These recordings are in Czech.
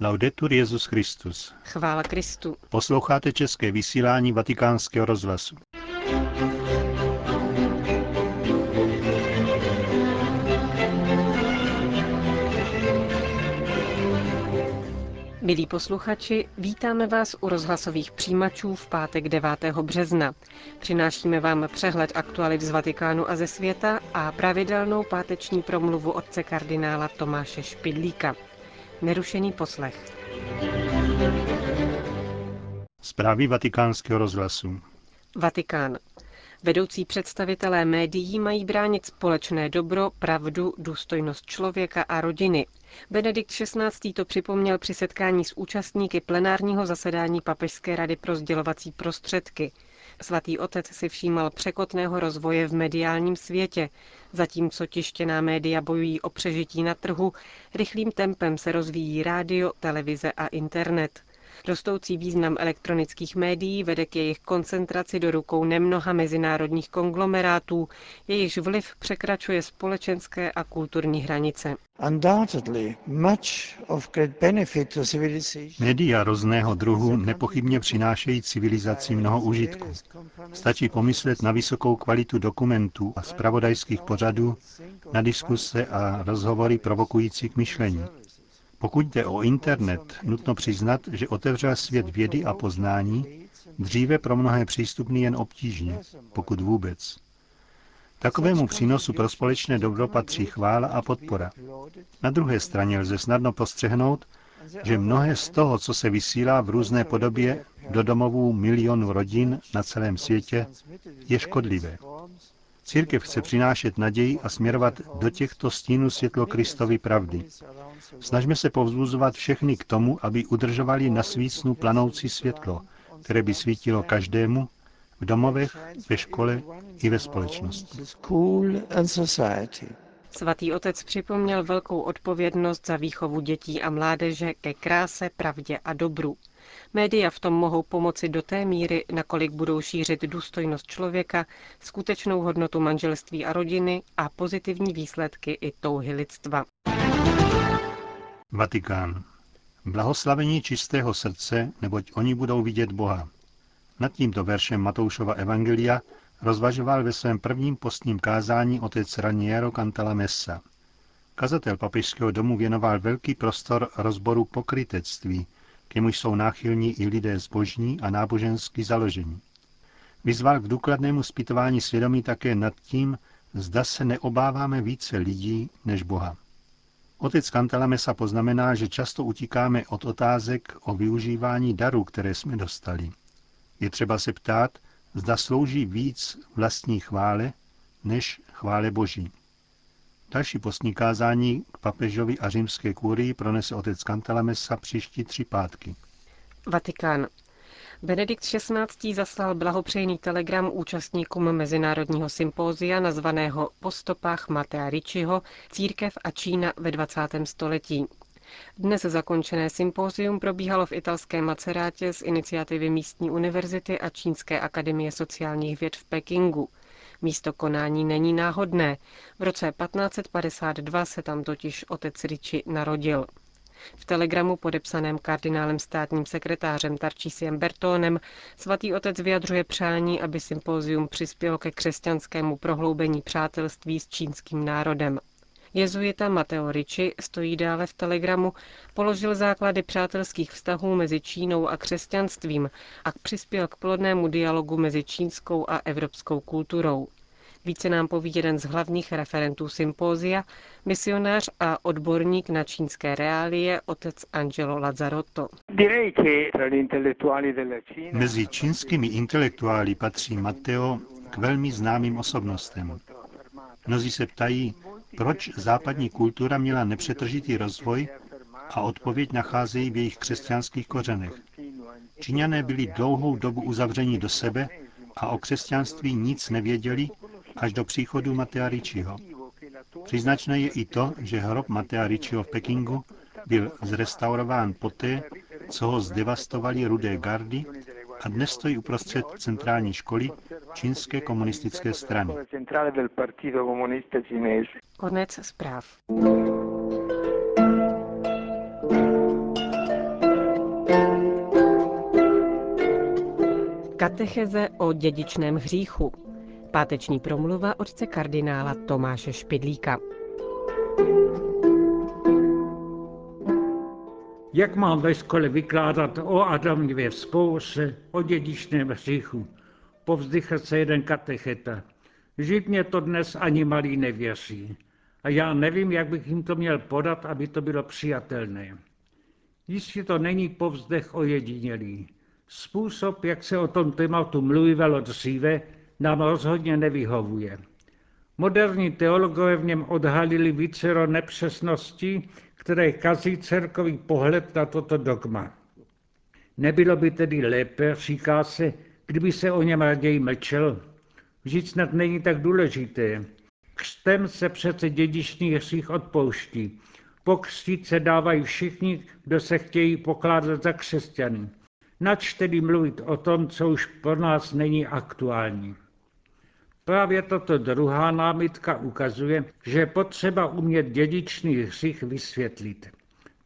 Laudetur Jezus Christus. Chvála Kristu. Posloucháte české vysílání Vatikánského rozhlasu. Milí posluchači, vítáme vás u rozhlasových přijímačů v pátek 9. března. Přinášíme vám přehled aktualit z Vatikánu a ze světa a pravidelnou páteční promluvu otce kardinála Tomáše Špidlíka. Nerušený poslech. Zprávy vatikánského rozhlasu. Vatikán. Vedoucí představitelé médií mají bránit společné dobro, pravdu, důstojnost člověka a rodiny. Benedikt XVI. to připomněl při setkání s účastníky plenárního zasedání Papežské rady pro sdělovací prostředky. Svatý otec si všímal překotného rozvoje v mediálním světě. Zatímco tištěná média bojují o přežití na trhu, rychlým tempem se rozvíjí rádio, televize a internet. Rostoucí význam elektronických médií vede k jejich koncentraci do rukou nemnoha mezinárodních konglomerátů, jejichž vliv překračuje společenské a kulturní hranice. Média různého druhu nepochybně přinášejí civilizaci mnoho užitku. Stačí pomyslet na vysokou kvalitu dokumentů a zpravodajských pořadů, na diskuse a rozhovory provokující k myšlení. Pokud jde o internet, nutno přiznat, že otevřel svět vědy a poznání, dříve pro mnohé přístupný jen obtížně, pokud vůbec. Takovému přínosu pro společné dobro patří chvála a podpora. Na druhé straně lze snadno postřehnout, že mnohé z toho, co se vysílá v různé podobě do domovů milionů rodin na celém světě, je škodlivé. Církev chce přinášet naději a směrovat do těchto stínů světlo Kristovy pravdy. Snažme se povzbuzovat všechny k tomu, aby udržovali na svícnu planoucí světlo, které by svítilo každému, v domovech, ve škole i ve společnosti. Svatý otec připomněl velkou odpovědnost za výchovu dětí a mládeže ke kráse, pravdě a dobru. Média v tom mohou pomoci do té míry, nakolik budou šířit důstojnost člověka, skutečnou hodnotu manželství a rodiny a pozitivní výsledky i touhy lidstva. Vatikán. Blahoslavení čistého srdce, neboť oni budou vidět Boha. Nad tímto veršem Matoušova Evangelia rozvažoval ve svém prvním postním kázání otec Raniero Cantala Messa. Kazatel papežského domu věnoval velký prostor rozboru pokrytectví, k němuž jsou náchylní i lidé zbožní a nábožensky založení. Vyzval k důkladnému zpytování svědomí také nad tím, zda se neobáváme více lidí než Boha. Otec Kantalamesa poznamená, že často utíkáme od otázek o využívání darů, které jsme dostali. Je třeba se ptát, zda slouží víc vlastní chvále než chvále Boží. Další postní kázání k papežovi a římské kůrii pronese otec Cantalamessa příští tři pátky. Vatikán. Benedikt XVI. zaslal blahopřejný telegram účastníkům mezinárodního sympózia nazvaného Po stopách Matea Ricciho Církev a Čína ve 20. století. Dnes zakončené sympózium probíhalo v italském Macerátě z iniciativy místní univerzity a Čínské akademie sociálních věd v Pekingu. Místo konání není náhodné. V roce 1552 se tam totiž otec Riči narodil. V telegramu podepsaném kardinálem státním sekretářem Tarčísiem Bertónem svatý otec vyjadřuje přání, aby sympózium přispělo ke křesťanskému prohloubení přátelství s čínským národem. Jezuita Mateo Ricci stojí dále v telegramu, položil základy přátelských vztahů mezi Čínou a křesťanstvím a přispěl k plodnému dialogu mezi čínskou a evropskou kulturou. Více nám poví jeden z hlavních referentů sympózia, misionář a odborník na čínské reálie, otec Angelo Lazzarotto. Mezi čínskými intelektuály patří Mateo k velmi známým osobnostem. Mnozí se ptají, proč západní kultura měla nepřetržitý rozvoj a odpověď nacházejí v jejich křesťanských kořenech. Číňané byli dlouhou dobu uzavření do sebe a o křesťanství nic nevěděli až do příchodu Matea Ricciho. Příznačné je i to, že hrob Matea Ricciho v Pekingu byl zrestaurován poté, co ho zdevastovali rudé gardy a dnes stojí uprostřed centrální školy čínské komunistické strany. Konec zpráv. Katecheze o dědičném hříchu. Páteční promluva otce kardinála Tomáše Špidlíka. Jak mám ve škole vykládat o Adamově vzpouře, o dědičném hříchu? Povzdychl se jeden katecheta. Žid mě to dnes ani malý nevěří. A já nevím, jak bych jim to měl podat, aby to bylo přijatelné. Jistě to není povzdech ojedinělý. Způsob, jak se o tom tématu mluvilo dříve, nám rozhodně nevyhovuje. Moderní teologové v něm odhalili vícero nepřesností, které kazí celkový pohled na toto dogma. Nebylo by tedy lépe, říká se, kdyby se o něm raději mlčel. Vždyť snad není tak důležité. Křtem se přece dědičný hřích odpouští. Pokřtít se dávají všichni, kdo se chtějí pokládat za křesťany. Nač tedy mluvit o tom, co už pro nás není aktuální. Právě tato druhá námitka ukazuje, že je potřeba umět dědičný hřích vysvětlit.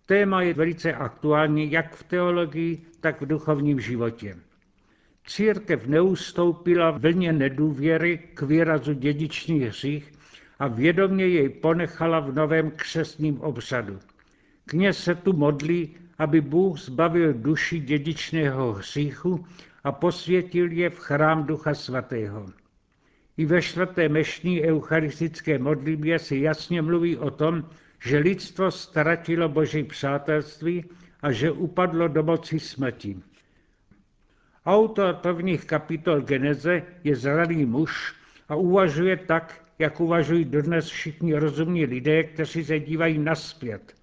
Téma je velice aktuální jak v teologii, tak v duchovním životě. Církev neustoupila vlně nedůvěry k výrazu dědičný hřích a vědomě jej ponechala v novém křesním obřadu. Kněz se tu modlí, aby Bůh zbavil duši dědičného hříchu a posvětil je v chrám Ducha Svatého. I ve čtvrté mešní eucharistické modlitbě se jasně mluví o tom, že lidstvo ztratilo boží přátelství a že upadlo do moci smrti. Autor prvních kapitol Geneze je zralý muž a uvažuje tak, jak uvažují dodnes všichni rozumní lidé, kteří se dívají naspět.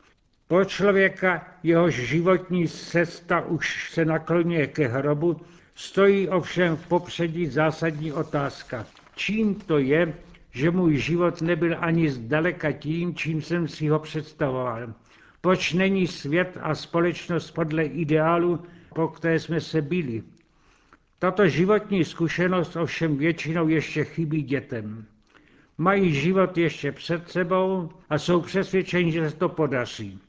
Pro člověka, jehož životní cesta už se naklonuje ke hrobu, stojí ovšem v popředí zásadní otázka. Čím to je, že můj život nebyl ani zdaleka tím, čím jsem si ho představoval? Proč není svět a společnost podle ideálu, po které jsme se byli? Tato životní zkušenost ovšem většinou ještě chybí dětem. Mají život ještě před sebou a jsou přesvědčeni, že se to podaří.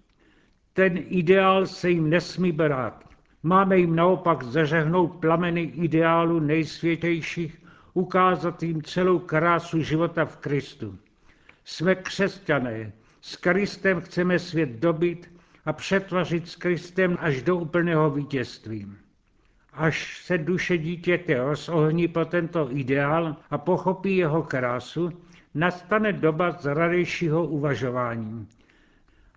Ten ideál se jim nesmí brát. Máme jim naopak zažehnout plameny ideálu nejsvětějších, ukázat jim celou krásu života v Kristu. Jsme křesťané, s Kristem chceme svět dobit a přetvařit s Kristem až do úplného vítězství. Až se duše dítěte rozohní pro tento ideál a pochopí jeho krásu, nastane doba zradejšího uvažování.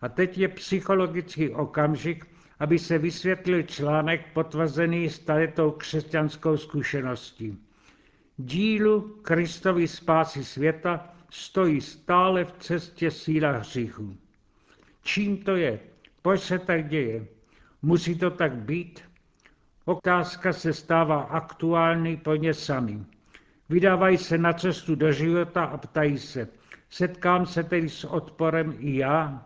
A teď je psychologický okamžik, aby se vysvětlil článek potvrzený staletou křesťanskou zkušeností. Dílu Kristovi spásy světa stojí stále v cestě síla hříchu. Čím to je? Proč se tak děje? Musí to tak být? Otázka se stává aktuální pro ně sami. Vydávají se na cestu do života a ptají se, setkám se tedy s odporem i já?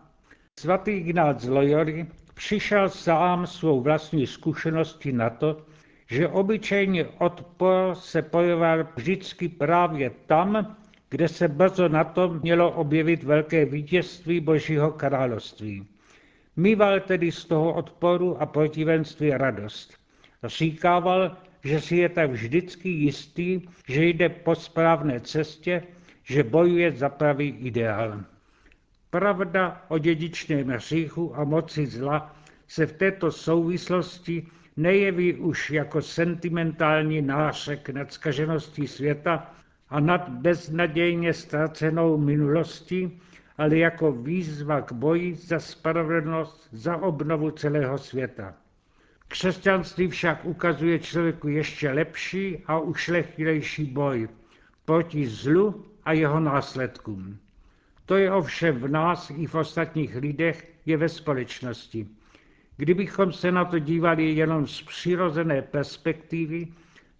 Svatý Ignác z Loyory přišel sám svou vlastní zkušeností na to, že obyčejně odpor se pojevoval vždycky právě tam, kde se brzo na to mělo objevit velké vítězství Božího království. Mýval tedy z toho odporu a protivenství radost. Říkával, že si je tak vždycky jistý, že jde po správné cestě, že bojuje za pravý ideál. Pravda o dědičném hříchu a moci zla se v této souvislosti nejeví už jako sentimentální nářek nad skažeností světa a nad beznadějně ztracenou minulostí, ale jako výzva k boji za spravedlnost, za obnovu celého světa. Křesťanství však ukazuje člověku ještě lepší a ušlechtilejší boj proti zlu a jeho následkům. To je ovšem v nás i v ostatních lidech, je ve společnosti. Kdybychom se na to dívali jenom z přirozené perspektivy,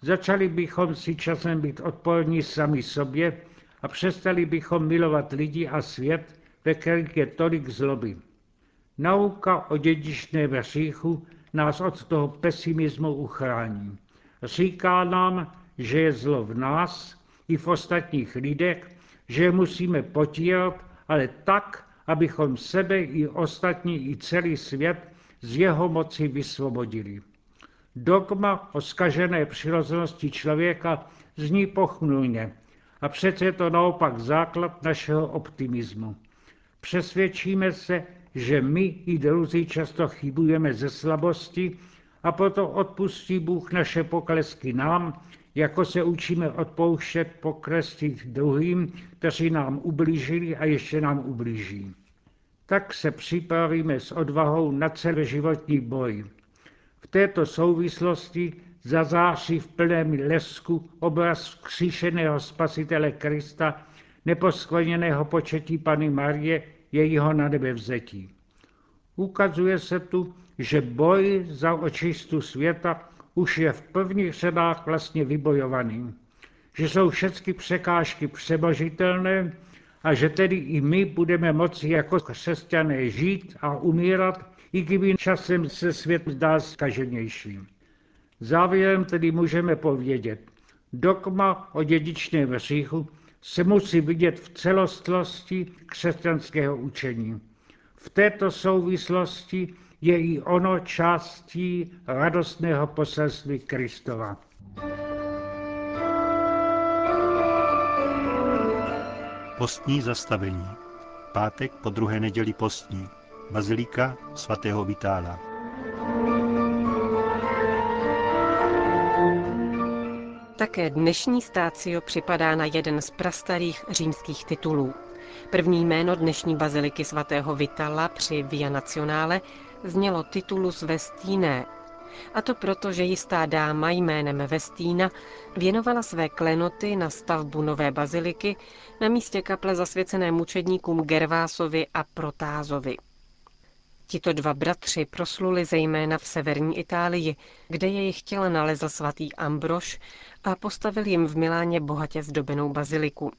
začali bychom si časem být odporní sami sobě a přestali bychom milovat lidi a svět, ve kterých je tolik zloby. Nauka o dědičném hříchu nás od toho pesimismu uchrání. Říká nám, že je zlo v nás i v ostatních lidech, že je musíme potírat, ale tak, abychom sebe i ostatní i celý svět z jeho moci vysvobodili. Dogma o skažené přirozenosti člověka zní pochmulně a přece je to naopak základ našeho optimismu. Přesvědčíme se, že my i druzí často chybujeme ze slabosti a proto odpustí Bůh naše poklesky nám, jako se učíme odpouštět poklesky druhým, kteří nám ublížili a ještě nám ublíží. Tak se připravíme s odvahou na celoživotní boj. V této souvislosti zazáří v plném lesku obraz kříšeného spasitele Krista, neposkvrněného početí Pany Marie, jejího na nebe vzetí. Ukazuje se tu, že boj za očistu světa už je v prvních řadách vlastně vybojovaný. Že jsou všechny překážky přebožitelné a že tedy i my budeme moci jako křesťané žít a umírat, i kdyby časem se svět zdá zkaženější. Závěrem tedy můžeme povědět, dogma o dědičném hříchu se musí vidět v celostlosti křesťanského učení. V této souvislosti je i ono částí radostného poselství Kristova. Postní zastavení. Pátek po druhé neděli postní. Bazilika svatého Vitála. Také dnešní stácio připadá na jeden z prastarých římských titulů. První jméno dnešní baziliky svatého Vitala při Via Nationale znělo titulus Vestine. A to proto, že jistá dáma jménem Vestína věnovala své klenoty na stavbu nové baziliky na místě kaple zasvěcené mučedníkům Gervásovi a Protázovi. Tito dva bratři prosluli zejména v severní Itálii, kde jejich těla nalezl svatý Ambrož a postavil jim v Miláně bohatě zdobenou baziliku.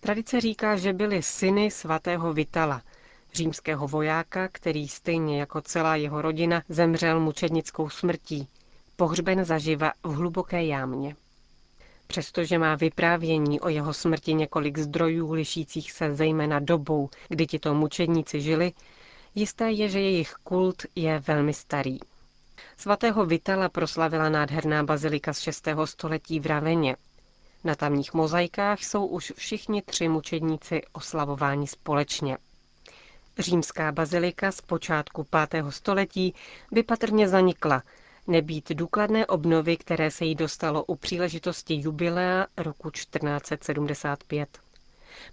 Tradice říká, že byli syny svatého Vitala, římského vojáka, který stejně jako celá jeho rodina zemřel mučednickou smrtí, pohřben zaživa v hluboké jámě. Přestože má vyprávění o jeho smrti několik zdrojů lišících se zejména dobou, kdy tito mučedníci žili, jisté je, že jejich kult je velmi starý. Svatého Vitala proslavila nádherná bazilika z 6. století v Raveně. Na tamních mozaikách jsou už všichni tři mučedníci oslavováni společně. Římská bazilika z počátku 5. století by patrně zanikla, nebýt důkladné obnovy, které se jí dostalo u příležitosti jubilea roku 1475.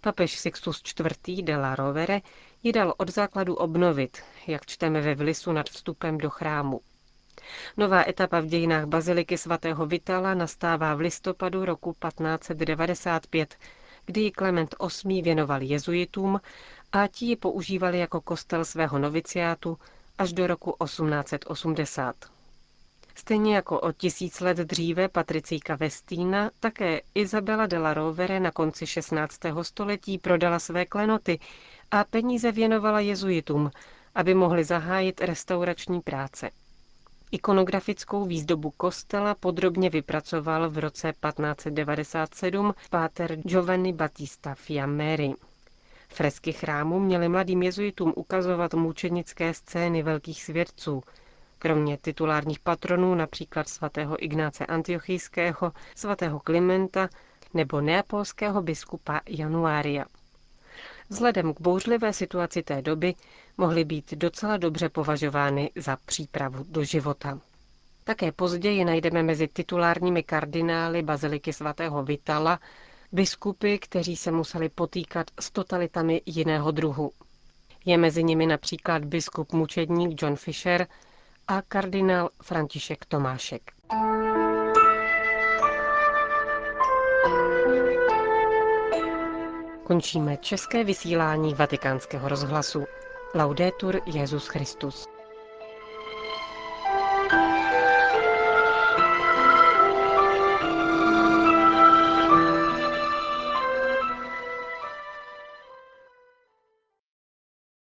Papež Sixtus IV. de la Rovere ji dal od základu obnovit, jak čteme ve vlisu nad vstupem do chrámu. Nová etapa v dějinách baziliky svatého Vitala nastává v listopadu roku 1595, kdy ji Klement VIII věnoval jezuitům a ti ji používali jako kostel svého noviciátu až do roku 1880. Stejně jako o tisíc let dříve patricíka Vestína, také Izabela de la Rovere na konci 16. století prodala své klenoty a peníze věnovala jezuitům, aby mohli zahájit restaurační práce. Ikonografickou výzdobu kostela podrobně vypracoval v roce 1597 páter Giovanni Battista Fiammeri. Fresky chrámu měly mladým jezuitům ukazovat mučenické scény velkých svědců, kromě titulárních patronů například svatého Ignáce Antiochijského, svatého Klimenta nebo neapolského biskupa Januária. Vzhledem k bouřlivé situaci té doby mohly být docela dobře považovány za přípravu do života. Také později najdeme mezi titulárními kardinály baziliky svatého Vitala biskupy, kteří se museli potýkat s totalitami jiného druhu. Je mezi nimi například biskup mučedník John Fisher a kardinál František Tomášek. Končíme české vysílání vatikánského rozhlasu. Laudetur Jezus Christus.